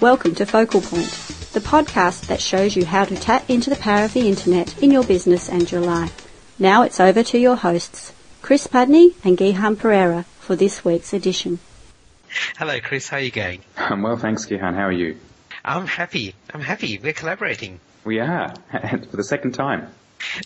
Welcome to Focal Point, the podcast that shows you how to tap into the power of the internet in your business and your life. Now it's over to your hosts, Chris Pudney and Gihan Perera, for this week's edition. Hello, Chris. How are you going? I'm well, thanks, Gihan. How are you? I'm happy. I'm happy. We're collaborating. We are, for the second time.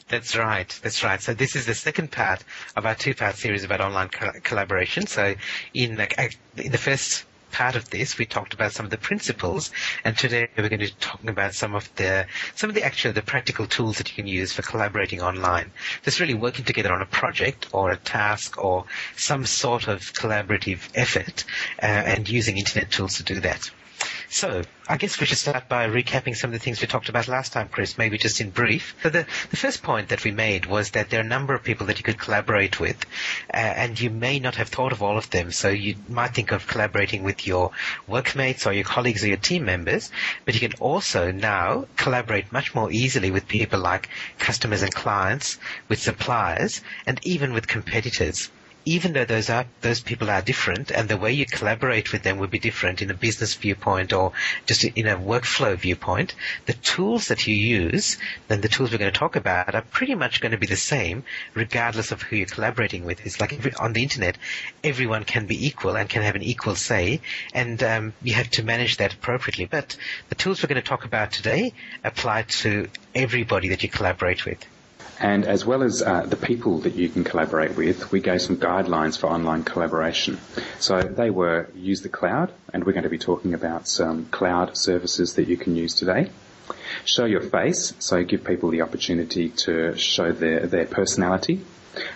That's right. That's right. So this is the second part of our two-part series about online co- collaboration. So in the, uh, in the first part of this, we talked about some of the principles, and today we're going to be talking about some of the some of the actual the practical tools that you can use for collaborating online. Just really working together on a project or a task or some sort of collaborative effort, uh, and using internet tools to do that. So I guess we should start by recapping some of the things we talked about last time, Chris, maybe just in brief. So the, the first point that we made was that there are a number of people that you could collaborate with, uh, and you may not have thought of all of them. So you might think of collaborating with your workmates or your colleagues or your team members, but you can also now collaborate much more easily with people like customers and clients, with suppliers, and even with competitors even though those are those people are different and the way you collaborate with them will be different in a business viewpoint or just in a workflow viewpoint, the tools that you use, then the tools we're going to talk about are pretty much going to be the same regardless of who you're collaborating with. It's like every, on the internet, everyone can be equal and can have an equal say and um, you have to manage that appropriately. But the tools we're going to talk about today apply to everybody that you collaborate with. And as well as uh, the people that you can collaborate with, we gave some guidelines for online collaboration. So they were use the cloud, and we're going to be talking about some cloud services that you can use today. Show your face, so give people the opportunity to show their, their personality.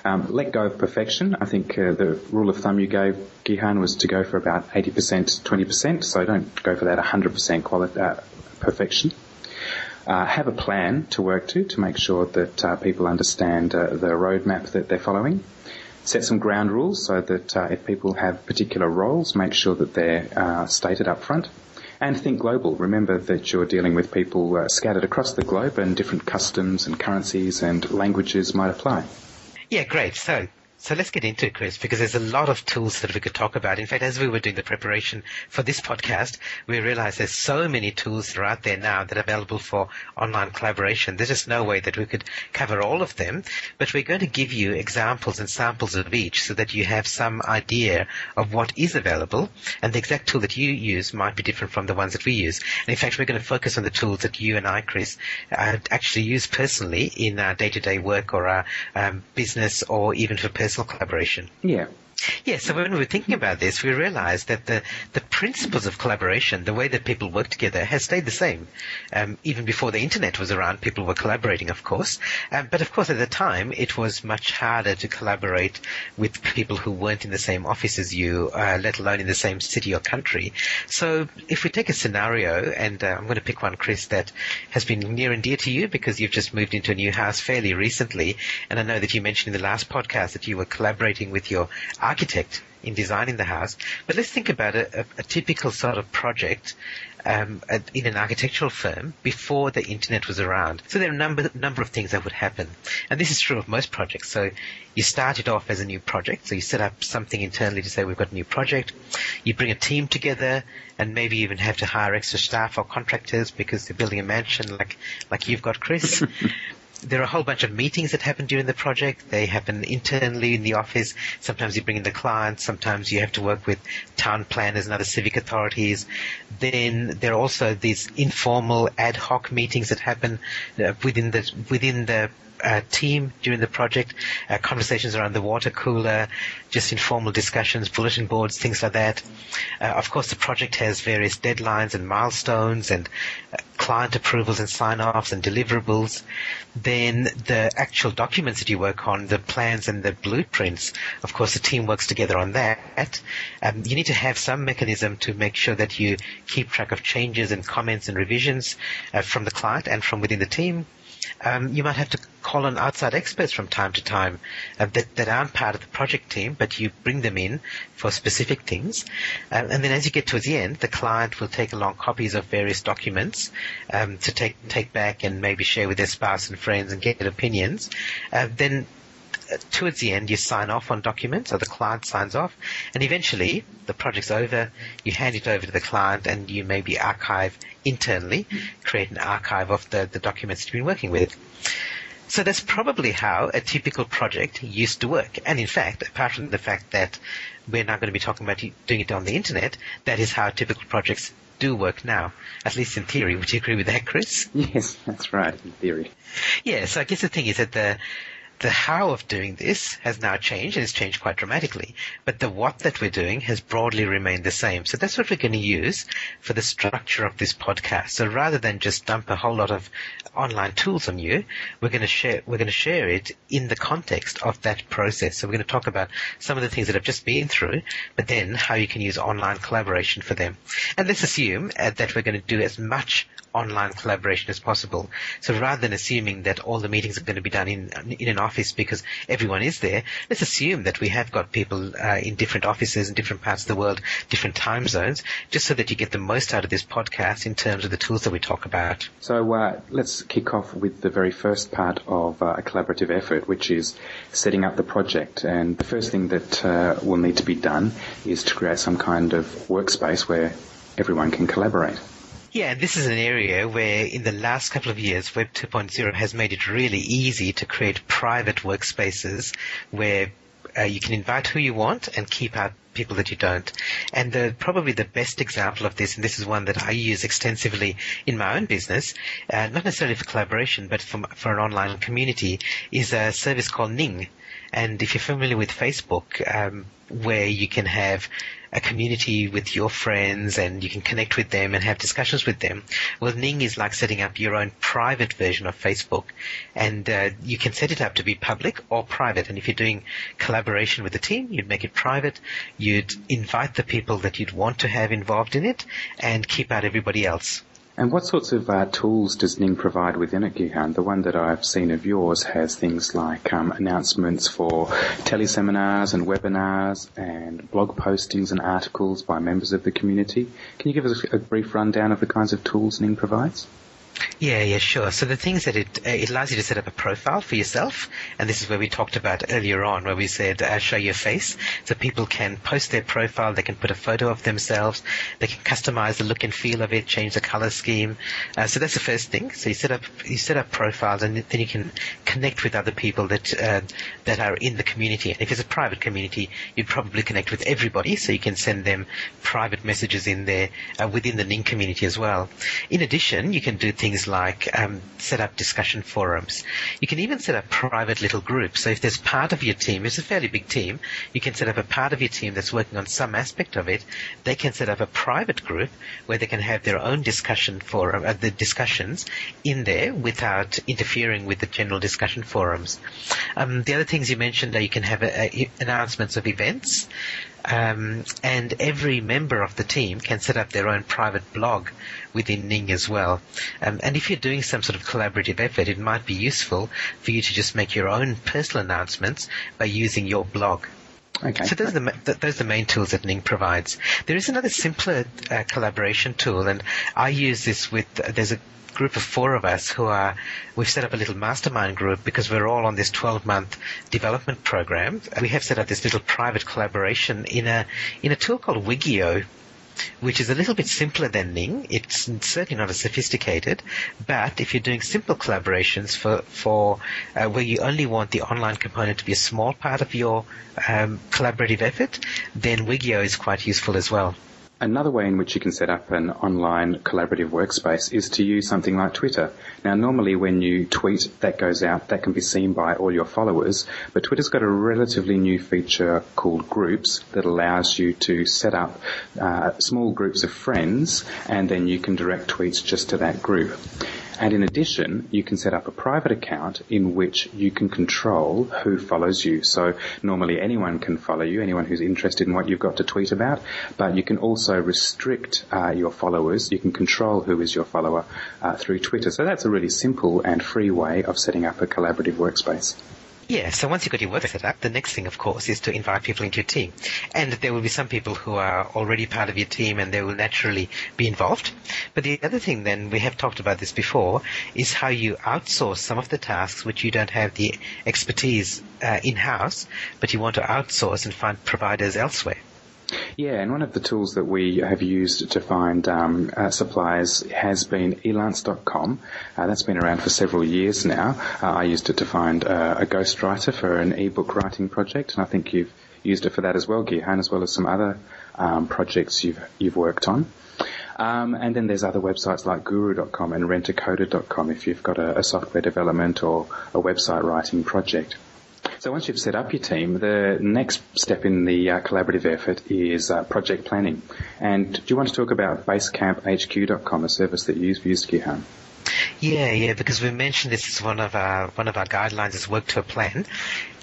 Um, let go of perfection. I think uh, the rule of thumb you gave, Gihan, was to go for about 80%, 20%, so don't go for that 100% quality, uh, perfection uh, have a plan to work to to make sure that uh, people understand uh, the roadmap that they're following. Set some ground rules so that uh, if people have particular roles, make sure that they're uh, stated up front. And think global. Remember that you're dealing with people scattered across the globe and different customs and currencies and languages might apply. Yeah, great. So so let's get into it, Chris, because there's a lot of tools that we could talk about. In fact, as we were doing the preparation for this podcast, we realized there's so many tools that are out there now that are available for online collaboration. There's just no way that we could cover all of them, but we're going to give you examples and samples of each so that you have some idea of what is available and the exact tool that you use might be different from the ones that we use. And in fact, we're going to focus on the tools that you and I, Chris, uh, actually use personally in our day-to-day work or our um, business or even for personal personal collaboration. Yeah. Yeah, so when we were thinking about this, we realized that the, the principles of collaboration, the way that people work together, has stayed the same. Um, even before the internet was around, people were collaborating, of course. Um, but of course, at the time, it was much harder to collaborate with people who weren't in the same office as you, uh, let alone in the same city or country. So if we take a scenario, and uh, I'm going to pick one, Chris, that has been near and dear to you because you've just moved into a new house fairly recently, and I know that you mentioned in the last podcast that you were collaborating with your in designing the house. But let's think about a, a, a typical sort of project um, in an architectural firm before the internet was around. So there are a number, number of things that would happen. And this is true of most projects. So you start it off as a new project. So you set up something internally to say we've got a new project. You bring a team together and maybe even have to hire extra staff or contractors because they're building a mansion like, like you've got, Chris. there are a whole bunch of meetings that happen during the project. They happen internally in the office. Sometimes you bring in the clients. Sometimes you have to work with town planners and other civic authorities. Then there are also these informal ad hoc meetings that happen uh, within the within the uh, team during the project, uh, conversations around the water cooler, just informal discussions, bulletin boards, things like that. Uh, of course, the project has various deadlines and milestones and uh, client approvals and sign-offs and deliverables. Then the actual documents that you work on, the plans and the blueprints, of course, the team works together on that. Um, you need to have some mechanism to make sure that you keep track of changes and comments and revisions uh, from the client and from within the team. Um, you might have to call on outside experts from time to time uh, that, that aren't part of the project team, but you bring them in for specific things. Uh, and then as you get towards the end, the client will take along copies of various documents um, to take take back and maybe share with their spouse and friends and get opinions. Uh, then Uh, towards the end, you sign off on documents, or the client signs off, and eventually the project's over. You hand it over to the client, and you maybe archive internally, create an archive of the, the documents you've been working with. So that's probably how a typical project used to work. And in fact, apart from the fact that we're now going to be talking about doing it on the internet, that is how typical projects do work now, at least in theory. Would you agree with that, Chris? Yes, that's right, in theory. Yeah, so I guess the thing is that the the how of doing this has now changed and it's changed quite dramatically. But the what that we're doing has broadly remained the same. So that's what we're going to use for the structure of this podcast. So rather than just dump a whole lot of online tools on you, we're going to share, we're going to share it in the context of that process. So we're going to talk about some of the things that I've just been through, but then how you can use online collaboration for them. And let's assume uh, that we're going to do as much online collaboration as possible. So rather than assuming that all the meetings are going to be done in in an office because everyone is there, let's assume that we have got people uh, in different offices in different parts of the world, different time zones, just so that you get the most out of this podcast in terms of the tools that we talk about. So uh, let's kick off with the very first part of uh, a collaborative effort, which is setting up the project. And the first thing that uh, will need to be done is to create some kind of workspace where everyone can collaborate. Yeah, and this is an area where in the last couple of years, Web 2.0 has made it really easy to create private workspaces where uh, you can invite who you want and keep out people that you don't. And the, probably the best example of this, and this is one that I use extensively in my own business, uh, not necessarily for collaboration, but for, for an online community, is a service called Ning. And if you're familiar with Facebook, um, where you can have a community with your friends and you can connect with them and have discussions with them. Well, Ning is like setting up your own private version of Facebook and uh, you can set it up to be public or private. And if you're doing collaboration with the team, you'd make it private. You'd invite the people that you'd want to have involved in it and keep out everybody else. And what sorts of uh, tools does Ning provide within it, Gihan? The one that I've seen of yours has things like um, announcements for teleseminars and webinars and blog postings and articles by members of the community. Can you give us a brief rundown of the kinds of tools Ning provides? Yeah, yeah, sure. So the things that it uh, it allows you to set up a profile for yourself, and this is where we talked about earlier on, where we said uh, show your face, so people can post their profile, they can put a photo of themselves, they can customize the look and feel of it, change the color scheme. Uh, so that's the first thing. So you set up you set up profiles, and then you can connect with other people that uh, that are in the community. And if it's a private community, you'd probably connect with everybody, so you can send them private messages in there uh, within the Ning community as well. In addition, you can do things like um, set up discussion forums. You can even set up private little groups. So if there's part of your team, it's a fairly big team, you can set up a part of your team that's working on some aspect of it. They can set up a private group where they can have their own discussion forum, uh, the discussions in there without interfering with the general discussion forums. Um, the other things you mentioned are you can have a, a, announcements of events. Um, and every member of the team can set up their own private blog within Ning as well. Um, and if you're doing some sort of collaborative effort, it might be useful for you to just make your own personal announcements by using your blog. Okay. So those are, the, those are the main tools that Ning provides. There is another simpler uh, collaboration tool, and I use this with. Uh, there's a group of four of us who are, we've set up a little mastermind group because we're all on this 12 month development program. We have set up this little private collaboration in a, in a tool called Wiggio which is a little bit simpler than Ning. It's certainly not as sophisticated, but if you're doing simple collaborations for for uh, where you only want the online component to be a small part of your um, collaborative effort, then Wiggio is quite useful as well. Another way in which you can set up an online collaborative workspace is to use something like Twitter. Now, normally when you tweet, that goes out, that can be seen by all your followers, but Twitter's got a relatively new feature called Groups that allows you to set up uh, small groups of friends and then you can direct tweets just to that group. And in addition, you can set up a private account in which you can control who follows you. So normally anyone can follow you, anyone who's interested in what you've got to tweet about, but you can also restrict uh, your followers. You can control who is your follower uh, through Twitter. So that's a really simple and free way of setting up a collaborative workspace. Yeah, so once you've got your work set up, the next thing, of course, is to invite people into your team. And there will be some people who are already part of your team and they will naturally be involved. But the other thing then, we have talked about this before, is how you outsource some of the tasks which you don't have the expertise uh, in-house, but you want to outsource and find providers elsewhere. Yeah, and one of the tools that we have used to find um, uh, suppliers has been elance.com. Uh, that's been around for several years now. Uh, I used it to find uh, a ghostwriter for an ebook writing project, and I think you've used it for that as well, Gihan, as well as some other um, projects you've you've worked on. Um, and then there's other websites like guru.com and rentacoder.com if you've got a, a software development or a website writing project. So once you've set up your team, the next step in the uh, collaborative effort is uh, project planning. And do you want to talk about BasecampHQ.com, a service that you've used, Gihan? Yeah, yeah, because we mentioned this is one of our one of our guidelines is work to a plan.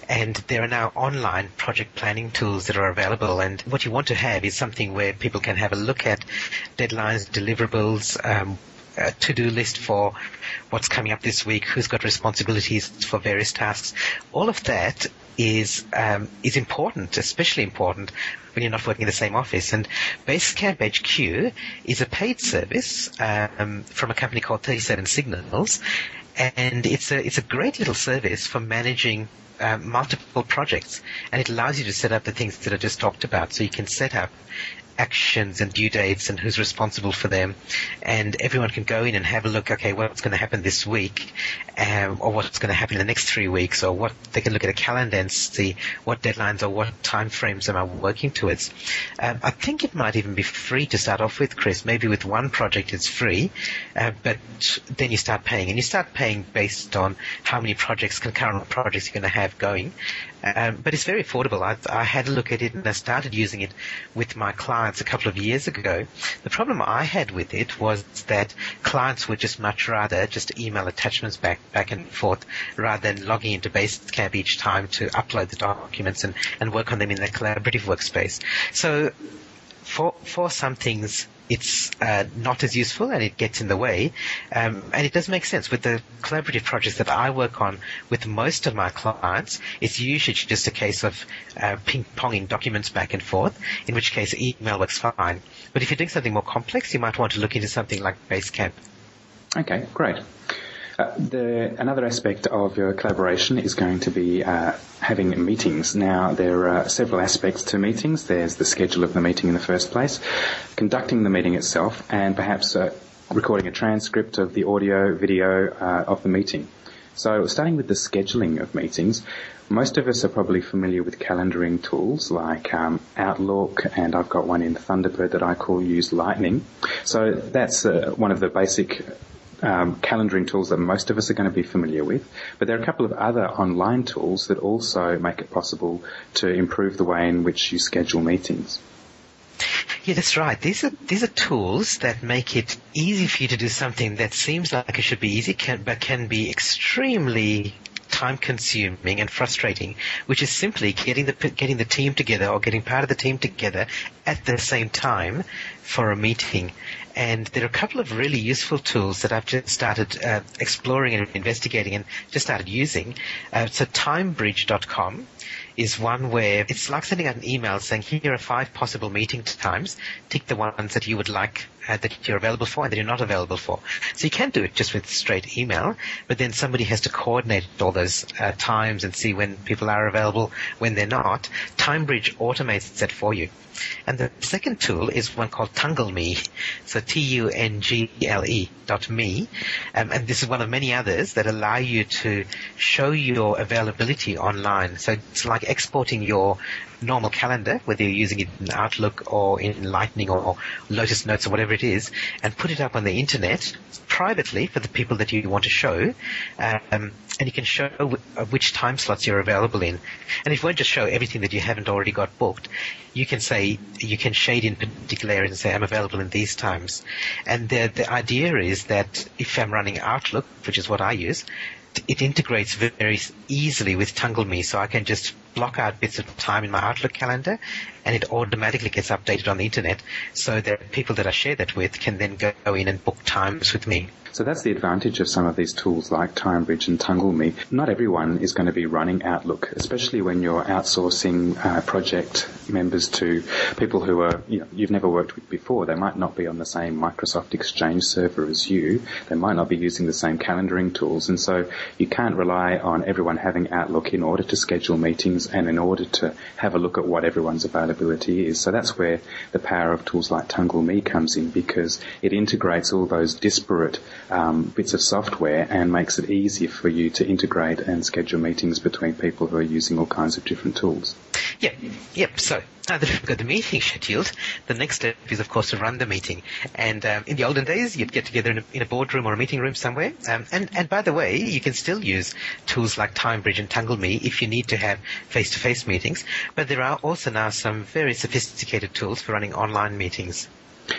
And there are now online project planning tools that are available. And what you want to have is something where people can have a look at deadlines, deliverables, um, a to-do list for what's coming up this week, who's got responsibilities for various tasks. All of that is um, is important, especially important when you're not working in the same office. And Basecamp HQ is a paid service um, from a company called 37 Signals, and it's a it's a great little service for managing uh, multiple projects, and it allows you to set up the things that I just talked about. So you can set up actions and due dates and who's responsible for them. And everyone can go in and have a look, okay, what's going to happen this week, um, or what's going to happen in the next three weeks, or what they can look at a calendar and see what deadlines or what time frames am I working towards. Um, I think it might even be free to start off with, Chris. Maybe with one project it's free, uh, but then you start paying, and you start paying based on how many projects, concurrent projects you're going to have going. Um, but it's very affordable. I, I, had a look at it and I started using it with my clients a couple of years ago. The problem I had with it was that clients would just much rather just email attachments back, back and forth rather than logging into Basecamp each time to upload the documents and, and work on them in their collaborative workspace. So for, for some things, it's uh, not as useful and it gets in the way. Um, and it does make sense with the collaborative projects that I work on with most of my clients. It's usually just a case of uh, ping-ponging documents back and forth, in which case email works fine. But if you're doing something more complex, you might want to look into something like Basecamp. Okay, great. Uh, the, another aspect of your collaboration is going to be uh, having meetings. Now, there are several aspects to meetings. There's the schedule of the meeting in the first place, conducting the meeting itself, and perhaps uh, recording a transcript of the audio, video uh, of the meeting. So, starting with the scheduling of meetings, most of us are probably familiar with calendaring tools like um, Outlook, and I've got one in Thunderbird that I call Use Lightning. So that's uh, one of the basic um, calendaring tools that most of us are going to be familiar with, but there are a couple of other online tools that also make it possible to improve the way in which you schedule meetings. Yeah, that's right. These are these are tools that make it easy for you to do something that seems like it should be easy, can, but can be extremely time consuming and frustrating, which is simply getting the getting the team together or getting part of the team together at the same time for a meeting. And there are a couple of really useful tools that I've just started uh, exploring and investigating and just started using. Uh, so timebridge.com is one where it's like sending out an email saying, here are five possible meeting times. Tick the ones that you would like, uh, that you're available for and that you're not available for. So you can do it just with straight email, but then somebody has to coordinate all those uh, times and see when people are available, when they're not. TimeBridge automates that for you. And the second tool is one called TungleMe. So T-U-N-G-L-E dot me. Um, and this is one of many others that allow you to show your availability online. So it's like exporting your normal calendar, whether you're using it in Outlook or in Lightning or Lotus Notes or whatever it is, and put it up on the internet privately for the people that you want to show, um, and you can show uh, which time slots you're available in. And it won't just show everything that you haven't already got booked, you can say you can shade in particular areas and say I'm available in these times. And the the idea is that if I'm running Outlook, which is what I use, it integrates very easily with TungleMe, so I can just block out bits of time in my Outlook calendar and it automatically gets updated on the internet so that people that I share that with can then go in and book times with me. So that's the advantage of some of these tools like TimeBridge and TungleMe. Not everyone is going to be running Outlook, especially when you're outsourcing uh, project members to people who are, you know, you've never worked with before. They might not be on the same Microsoft Exchange server as you. They might not be using the same calendaring tools. And so you can't rely on everyone having Outlook in order to schedule meetings and in order to have a look at what everyone's availability is. So that's where the power of tools like TungleMe comes in because it integrates all those disparate um, bits of software and makes it easier for you to integrate and schedule meetings between people who are using all kinds of different tools. Yep, yep. So now that we've got the meeting scheduled, the next step is, of course, to run the meeting. And um, in the olden days, you'd get together in a, in a boardroom or a meeting room somewhere. Um, and, and by the way, you can still use tools like TimeBridge and TungleMe if you need to have face-to-face meetings. But there are also now some very sophisticated tools for running online meetings.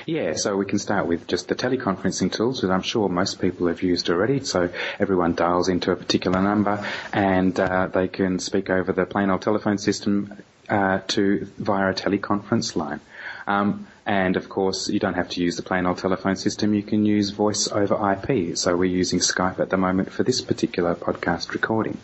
Yeah, so we can start with just the teleconferencing tools that I'm sure most people have used already. So everyone dials into a particular number and uh, they can speak over the plain old telephone system uh, to via a teleconference line. Um, and of course, you don't have to use the plain old telephone system. You can use voice over IP. So we're using Skype at the moment for this particular podcast recording.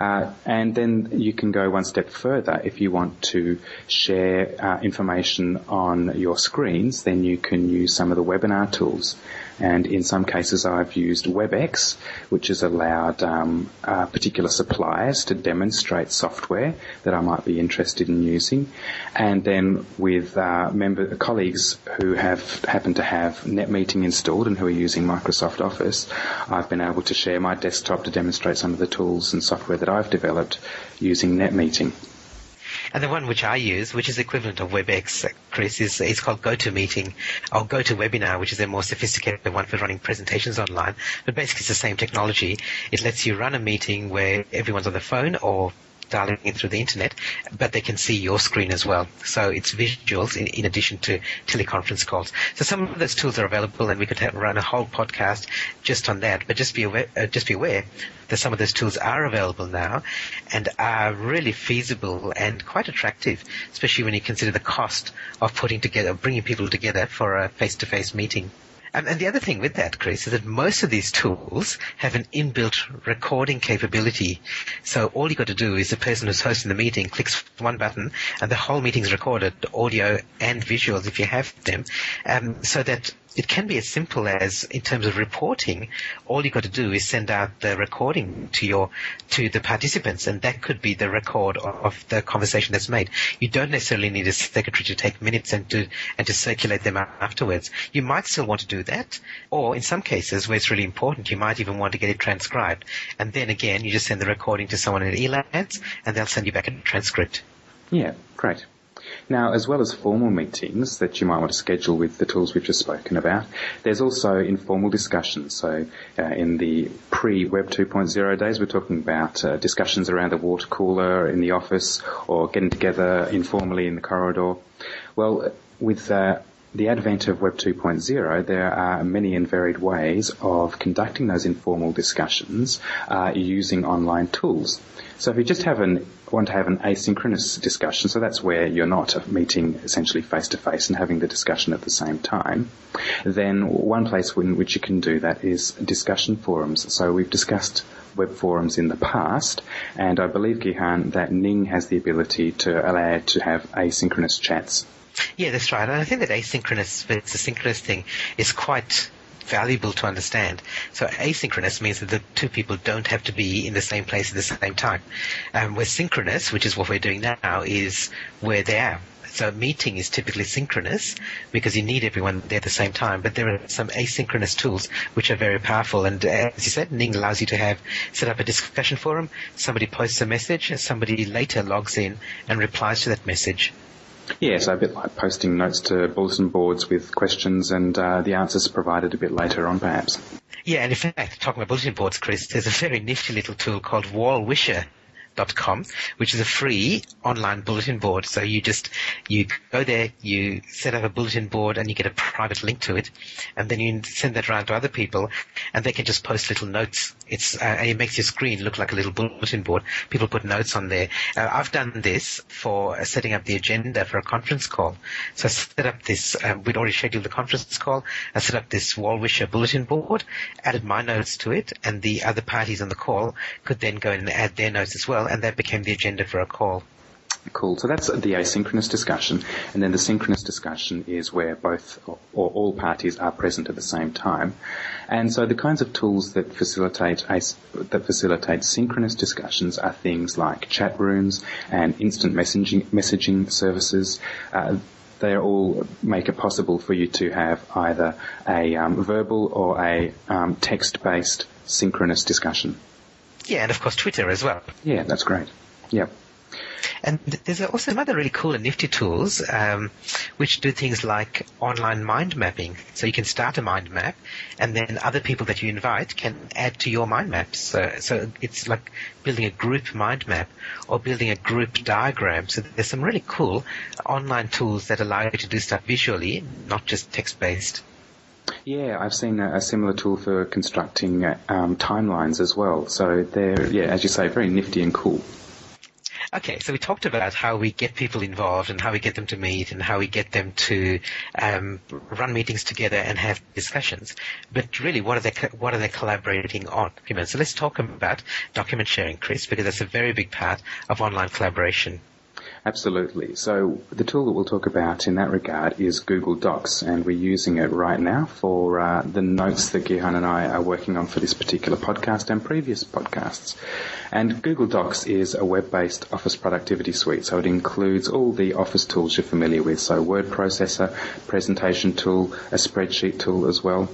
Uh, and then you can go one step further. If you want to share uh, information on your screens, then you can use some of the webinar tools. And in some cases, I've used WebEx, which has allowed um, uh, particular suppliers to demonstrate software that I might be interested in using. And then with uh, member colleagues who have happened to have NetMeeting installed and who are using Microsoft Office, I've been able to share my desktop to demonstrate some of the tools and software that I've developed using NetMeeting. And the one which I use, which is equivalent of WebEx, Chris, is, is called GoToMeeting or GoToWebinar, which is a more sophisticated one for running presentations online. But basically it's the same technology. It lets you run a meeting where everyone's on the phone or dialing in through the internet, but they can see your screen as well. So it's visuals in, in addition to teleconference calls. So some of those tools are available, and we could have, run a whole podcast just on that. But just be aware, uh, just be aware that some of those tools are available now and are really feasible and quite attractive, especially when you consider the cost of putting together, bringing people together for a face-to-face meeting. And, and, the other thing with that, Chris, is that most of these tools have an inbuilt recording capability. So all you've got to do is the person who's hosting the meeting clicks one button and the whole meeting is recorded, audio and visuals if you have them, um, so that it can be as simple as in terms of reporting, all you've got to do is send out the recording to your to the participants, and that could be the record of the conversation that's made. You don't necessarily need a secretary to take minutes and to and to circulate them afterwards. You might still want to do that, or in some cases where it's really important, you might even want to get it transcribed. And then again, you just send the recording to someone at Elance, and they'll send you back a transcript. Yeah, great. Now, as well as formal meetings that you might want to schedule with the tools we've just spoken about, there's also informal discussions. So, uh, in the pre-Web 2.0 days, we're talking about uh, discussions around the water cooler in the office or getting together informally in the corridor. Well, with uh, the advent of Web 2.0, there are many and varied ways of conducting those informal discussions uh, using online tools. So if you just have an, want to have an asynchronous discussion, so that's where you're not meeting essentially face to face and having the discussion at the same time, then one place in which you can do that is discussion forums. So we've discussed web forums in the past, and I believe, Gihan, that Ning has the ability to allow to have asynchronous chats yeah, that's right. And I think that asynchronous versus synchronous thing is quite valuable to understand. So asynchronous means that the two people don't have to be in the same place at the same time. Um, where synchronous, which is what we're doing now, is where they are. So a meeting is typically synchronous because you need everyone there at the same time. But there are some asynchronous tools which are very powerful. And as you said, Ning allows you to have set up a discussion forum. Somebody posts a message, and somebody later logs in and replies to that message. Yeah, so a bit like posting notes to bulletin boards with questions and uh, the answers provided a bit later on, perhaps. Yeah, and in fact, talking about bulletin boards, Chris, there's a very nifty little tool called Wall Wisher google.com, which is a free online bulletin board. So you just, you go there, you set up a bulletin board and you get a private link to it and then you send that around to other people and they can just post little notes. It's, uh, it makes your screen look like a little bulletin board. People put notes on there. Uh, I've done this for setting up the agenda for a conference call. So I set up this, um, we'd already scheduled the conference call. I set up this Wall Wisher bulletin board, added my notes to it and the other parties on the call could then go in and add their notes as well and that became the agenda for a call. Cool. So that's the asynchronous discussion, and then the synchronous discussion is where both or all parties are present at the same time. And so the kinds of tools that facilitate that facilitate synchronous discussions are things like chat rooms and instant messaging messaging services. Uh, they all make it possible for you to have either a um, verbal or a um, text-based synchronous discussion. Yeah, and of course Twitter as well. Yeah, that's great. Yep. And there's also some other really cool and nifty tools um, which do things like online mind mapping. So you can start a mind map, and then other people that you invite can add to your mind maps. So, so it's like building a group mind map or building a group diagram. So there's some really cool online tools that allow you to do stuff visually, not just text based. Yeah, I've seen a, a, similar tool for constructing um, timelines as well. So they're, yeah, as you say, very nifty and cool. Okay, so we talked about how we get people involved and how we get them to meet and how we get them to um, run meetings together and have discussions. But really, what are they what are they collaborating on? So let's talk about document sharing, Chris, because that's a very big part of online collaboration. Absolutely. So the tool that we'll talk about in that regard is Google Docs, and we're using it right now for uh, the notes that Gihan and I are working on for this particular podcast and previous podcasts. And Google Docs is a web-based office productivity suite, so it includes all the office tools you're familiar with, so word processor, presentation tool, a spreadsheet tool as well.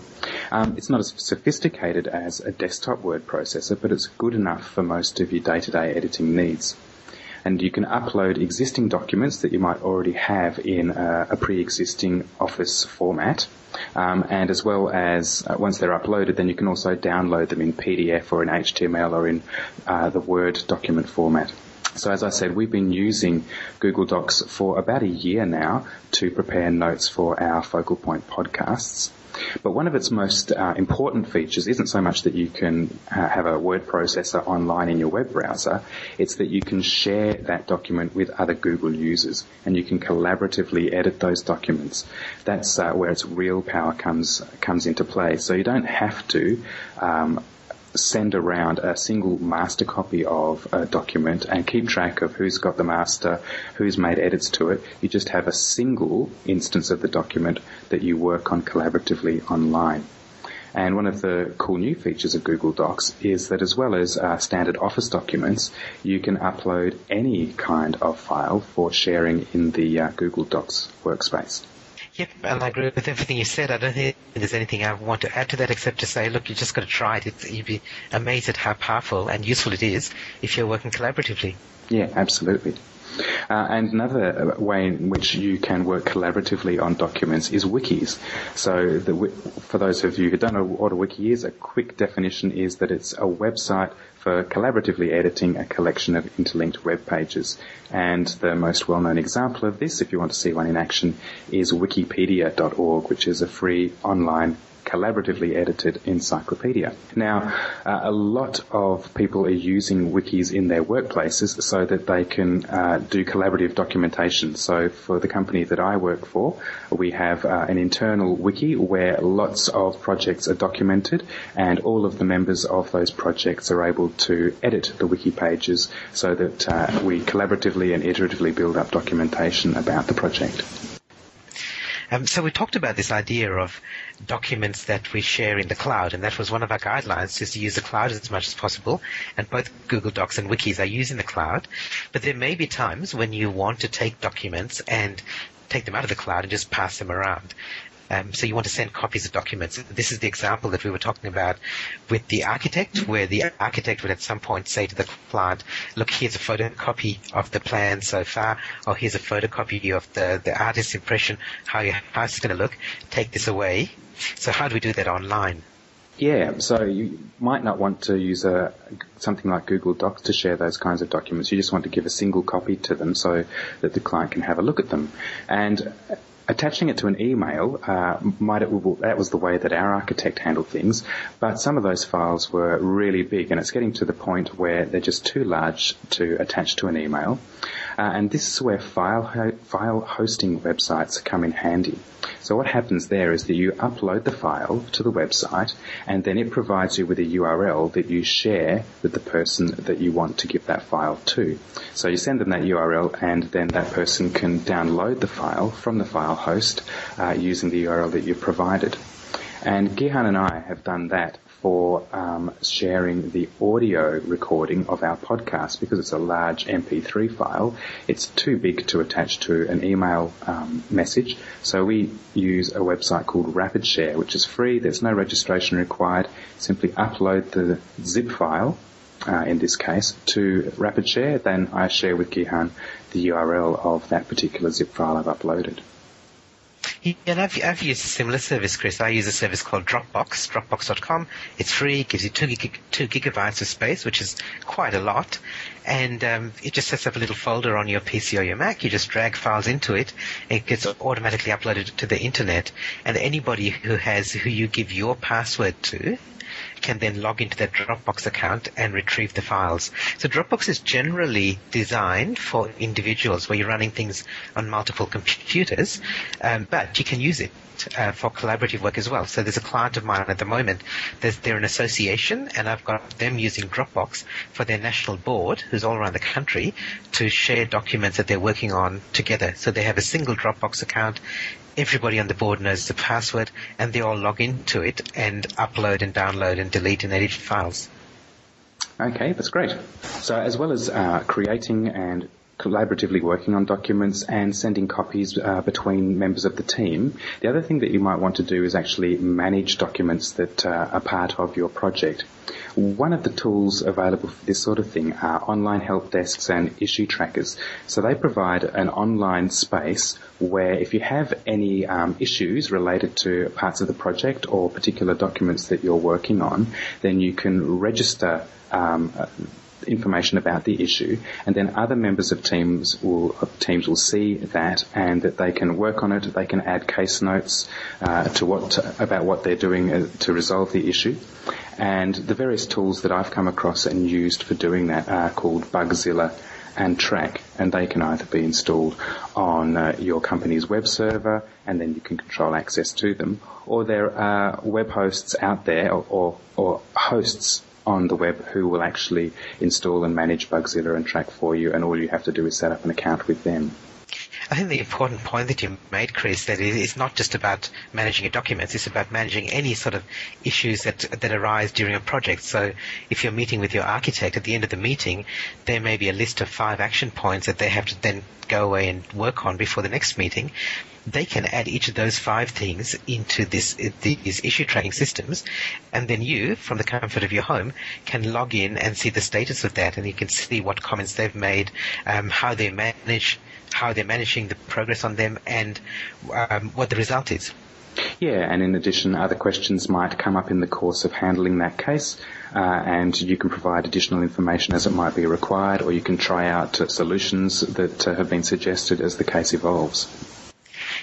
Um, it's not as sophisticated as a desktop word processor, but it's good enough for most of your day-to-day editing needs and you can upload existing documents that you might already have in a, a pre-existing Office format. Um, and as well as uh, once they're uploaded, then you can also download them in PDF or in HTML or in uh, the Word document format. So as I said, we've been using Google Docs for about a year now to prepare notes for our Focal Point podcasts. But one of its most uh, important features isn't so much that you can uh, have a word processor online in your web browser, it's that you can share that document with other Google users and you can collaboratively edit those documents. That's uh, where its real power comes comes into play. So you don't have to um, send around a single master copy of a document and keep track of who's got the master, who's made edits to it. You just have a single instance of the document that you work on collaboratively online. And one of the cool new features of Google Docs is that as well as uh, standard Office documents, you can upload any kind of file for sharing in the uh, Google Docs workspace. Yep, and I agree with everything you said. I don't think there's anything I want to add to that except to say, look, you just got to try it. It's, you'd be amazed at how powerful and useful it is if you're working collaboratively. Yeah, absolutely. Uh, and another way in which you can work collaboratively on documents is wikis. So the, for those of you who don't know what a wiki is, a quick definition is that it's a website for collaboratively editing a collection of interlinked web pages. And the most well-known example of this, if you want to see one in action, is wikipedia.org, which is a free online collaboratively edited encyclopedia. Now, uh, a lot of people are using wikis in their workplaces so that they can uh, do collaborative documentation. So for the company that I work for, we have uh, an internal wiki where lots of projects are documented and all of the members of those projects are able to edit the wiki pages so that uh, we collaboratively and iteratively build up documentation about the project. Um, so we talked about this idea of documents that we share in the cloud, and that was one of our guidelines, is to use the cloud as much as possible. And both Google Docs and Wikis are used in the cloud. But there may be times when you want to take documents and take them out of the cloud and just pass them around. Um, so you want to send copies of documents. This is the example that we were talking about with the architect, where the architect would at some point say to the client, look, here's a photocopy of the plan so far, or here's a photocopy of the, the artist's impression, how your house is going to look. Take this away. So how do we do that online? Yeah, so you might not want to use a something like Google Docs to share those kinds of documents. You just want to give a single copy to them so that the client can have a look at them. And attaching it to an email uh, might that was the way that our architect handled things, but some of those files were really big, and it's getting to the point where they're just too large to attach to an email. Uh, and this is where file ho- file hosting websites come in handy. So what happens there is that you upload the file to the website, and then it provides you with a URL that you share with the person that you want to give that file to. So you send them that URL, and then that person can download the file from the file host uh, using the URL that you've provided. And Gihan and I have done that for um, sharing the audio recording of our podcast because it's a large MP3 file. It's too big to attach to an email um, message, so we use a website called RapidShare, which is free. There's no registration required. Simply upload the zip file. Uh, in this case, to RapidShare, then I share with Gihan the URL of that particular zip file I've uploaded. Yeah, and I've, I've used a similar service, Chris. I use a service called Dropbox, dropbox.com. It's free, gives you two, gig, two gigabytes of space, which is quite a lot. And um, it just sets up a little folder on your PC or your Mac. You just drag files into it. It gets automatically uploaded to the internet. And anybody who has, who you give your password to, can then log into their Dropbox account and retrieve the files. So Dropbox is generally designed for individuals where you're running things on multiple computers, um, but you can use it uh, for collaborative work as well. So there's a client of mine at the moment. There's, they're an association, and I've got them using Dropbox for their national board, who's all around the country, to share documents that they're working on together. So they have a single Dropbox account. Everybody on the board knows the password, and they all log into it and upload and download and delete and edit files. Okay, that's great. So as well as uh, creating and collaboratively working on documents and sending copies uh, between members of the team. The other thing that you might want to do is actually manage documents that uh, are part of your project. One of the tools available for this sort of thing are online help desks and issue trackers. So they provide an online space where if you have any um, issues related to parts of the project or particular documents that you're working on, then you can register um, information about the issue, and then other members of teams will teams will see that, and that they can work on it. They can add case notes uh, to what to, about what they're doing uh, to resolve the issue. And the various tools that I've come across and used for doing that are called Bugzilla and Trac, and they can either be installed on uh, your company's web server, and then you can control access to them, or there are web hosts out there, or, or, or hosts on the web who will actually install and manage Bugzilla and Trac for you, and all you have to do is set up an account with them. I think the important point that you made, Chris, that it's not just about managing your documents, it's about managing any sort of issues that, that arise during a project. So if you're meeting with your architect, at the end of the meeting, there may be a list of five action points that they have to then go away and work on before the next meeting. They can add each of those five things into this, these issue tracking systems, and then you, from the comfort of your home, can log in and see the status of that, and you can see what comments they've made, um, how they manage how they're managing the progress on them and um, what the result is. Yeah, and in addition, other questions might come up in the course of handling that case, uh, and you can provide additional information as it might be required, or you can try out uh, solutions that uh, have been suggested as the case evolves.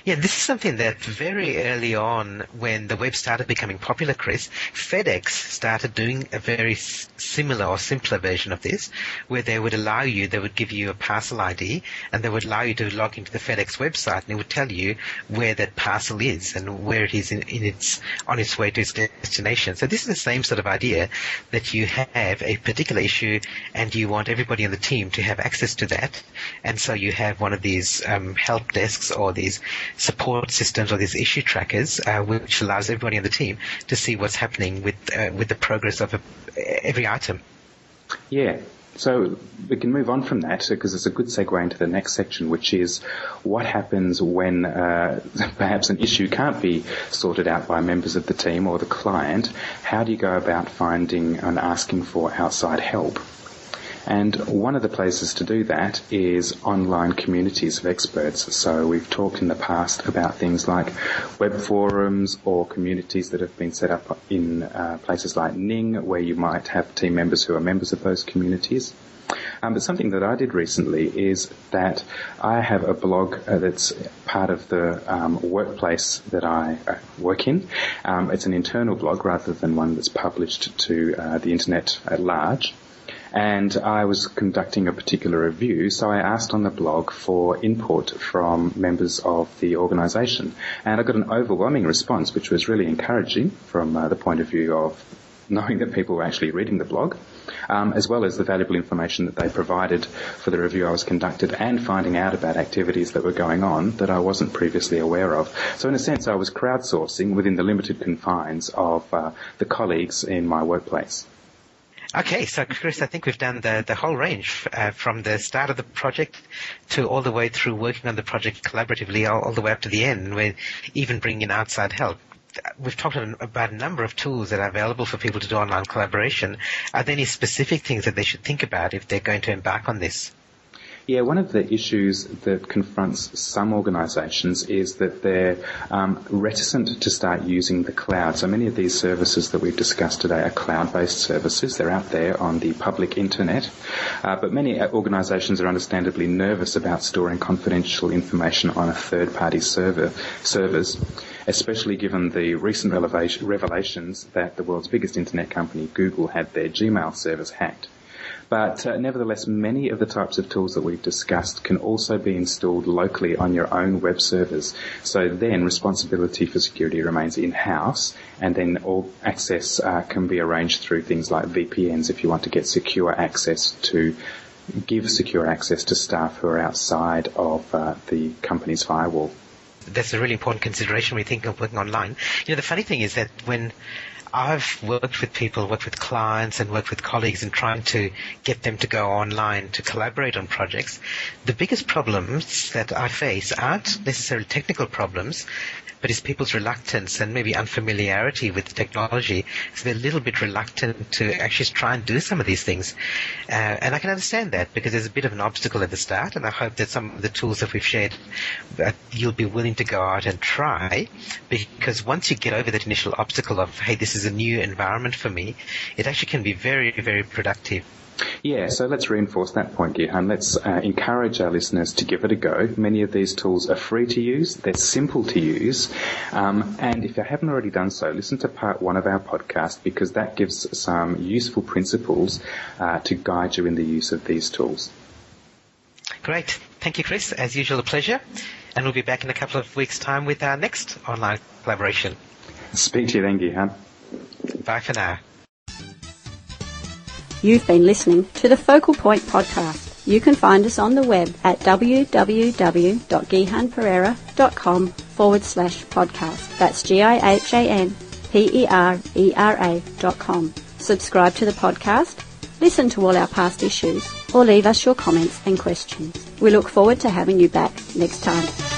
Yeah, this is something that very early on, when the web started becoming popular, Chris, FedEx started doing a very similar or simpler version of this, where they would allow you, they would give you a parcel ID, and they would allow you to log into the FedEx website, and it would tell you where that parcel is and where it is in, in its on its way to its destination. So this is the same sort of idea that you have a particular issue, and you want everybody on the team to have access to that, and so you have one of these um, help desks or these support systems or these issue trackers, uh, which allows everybody on the team to see what's happening with uh, with the progress of a, every item. Yeah. So we can move on from that because it's a good segue into the next section, which is what happens when uh, perhaps an issue can't be sorted out by members of the team or the client. How do you go about finding and asking for outside help? And one of the places to do that is online communities of experts. So we've talked in the past about things like web forums or communities that have been set up in uh, places like Ning, where you might have team members who are members of those communities. Um, but something that I did recently is that I have a blog uh, that's part of the um, workplace that I uh, work in. Um, it's an internal blog rather than one that's published to uh, the internet at large and I was conducting a particular review, so I asked on the blog for input from members of the organisation, and I got an overwhelming response, which was really encouraging from uh, the point of view of knowing that people were actually reading the blog, um, as well as the valuable information that they provided for the review I was conducted and finding out about activities that were going on that I wasn't previously aware of. So in a sense, I was crowdsourcing within the limited confines of uh, the colleagues in my workplace. Okay, so Chris, I think we've done the, the whole range uh, from the start of the project to all the way through working on the project collaboratively, all, all the way up to the end, where even bringing in outside help. We've talked about a number of tools that are available for people to do online collaboration. Are there any specific things that they should think about if they're going to embark on this? Yeah, one of the issues that confronts some organisations is that they're um, reticent to start using the cloud. So many of these services that we've discussed today are cloud-based services. They're out there on the public internet, uh, but many organisations are understandably nervous about storing confidential information on a third-party server servers especially given the recent revelations that the world's biggest internet company, Google, had their Gmail servers hacked. But uh, nevertheless, many of the types of tools that we've discussed can also be installed locally on your own web servers. So then responsibility for security remains in-house and then all access uh, can be arranged through things like VPNs if you want to get secure access to give secure access to staff who are outside of uh, the company's firewall. That's a really important consideration when you think of working online. You know, the funny thing is that when I've worked with people, worked with clients and worked with colleagues in trying to get them to go online to collaborate on projects. The biggest problems that I face aren't necessarily technical problems but it's people's reluctance and maybe unfamiliarity with technology. So they're a little bit reluctant to actually try and do some of these things. Uh, and I can understand that because there's a bit of an obstacle at the start, and I hope that some of the tools that we've shared, uh, you'll be willing to go out and try, because once you get over that initial obstacle of, hey, this is a new environment for me, it actually can be very, very productive. Yeah, so let's reinforce that point, Gihan. Let's uh, encourage our listeners to give it a go. Many of these tools are free to use, they're simple to use, um, and if you haven't already done so, listen to part one of our podcast because that gives some useful principles uh, to guide you in the use of these tools. Great. Thank you, Chris. As usual, a pleasure. And we'll be back in a couple of weeks' time with our next online collaboration. Speak to you then, Gihan. Bye for now. You've been listening to the Focal Point podcast. You can find us on the web at www.gihanperera.com forward slash podcast. That's G-I-H-A-N-P-E-R-E-R-A dot com. Subscribe to the podcast, listen to all our past issues, or leave us your comments and questions. We look forward to having you back next time.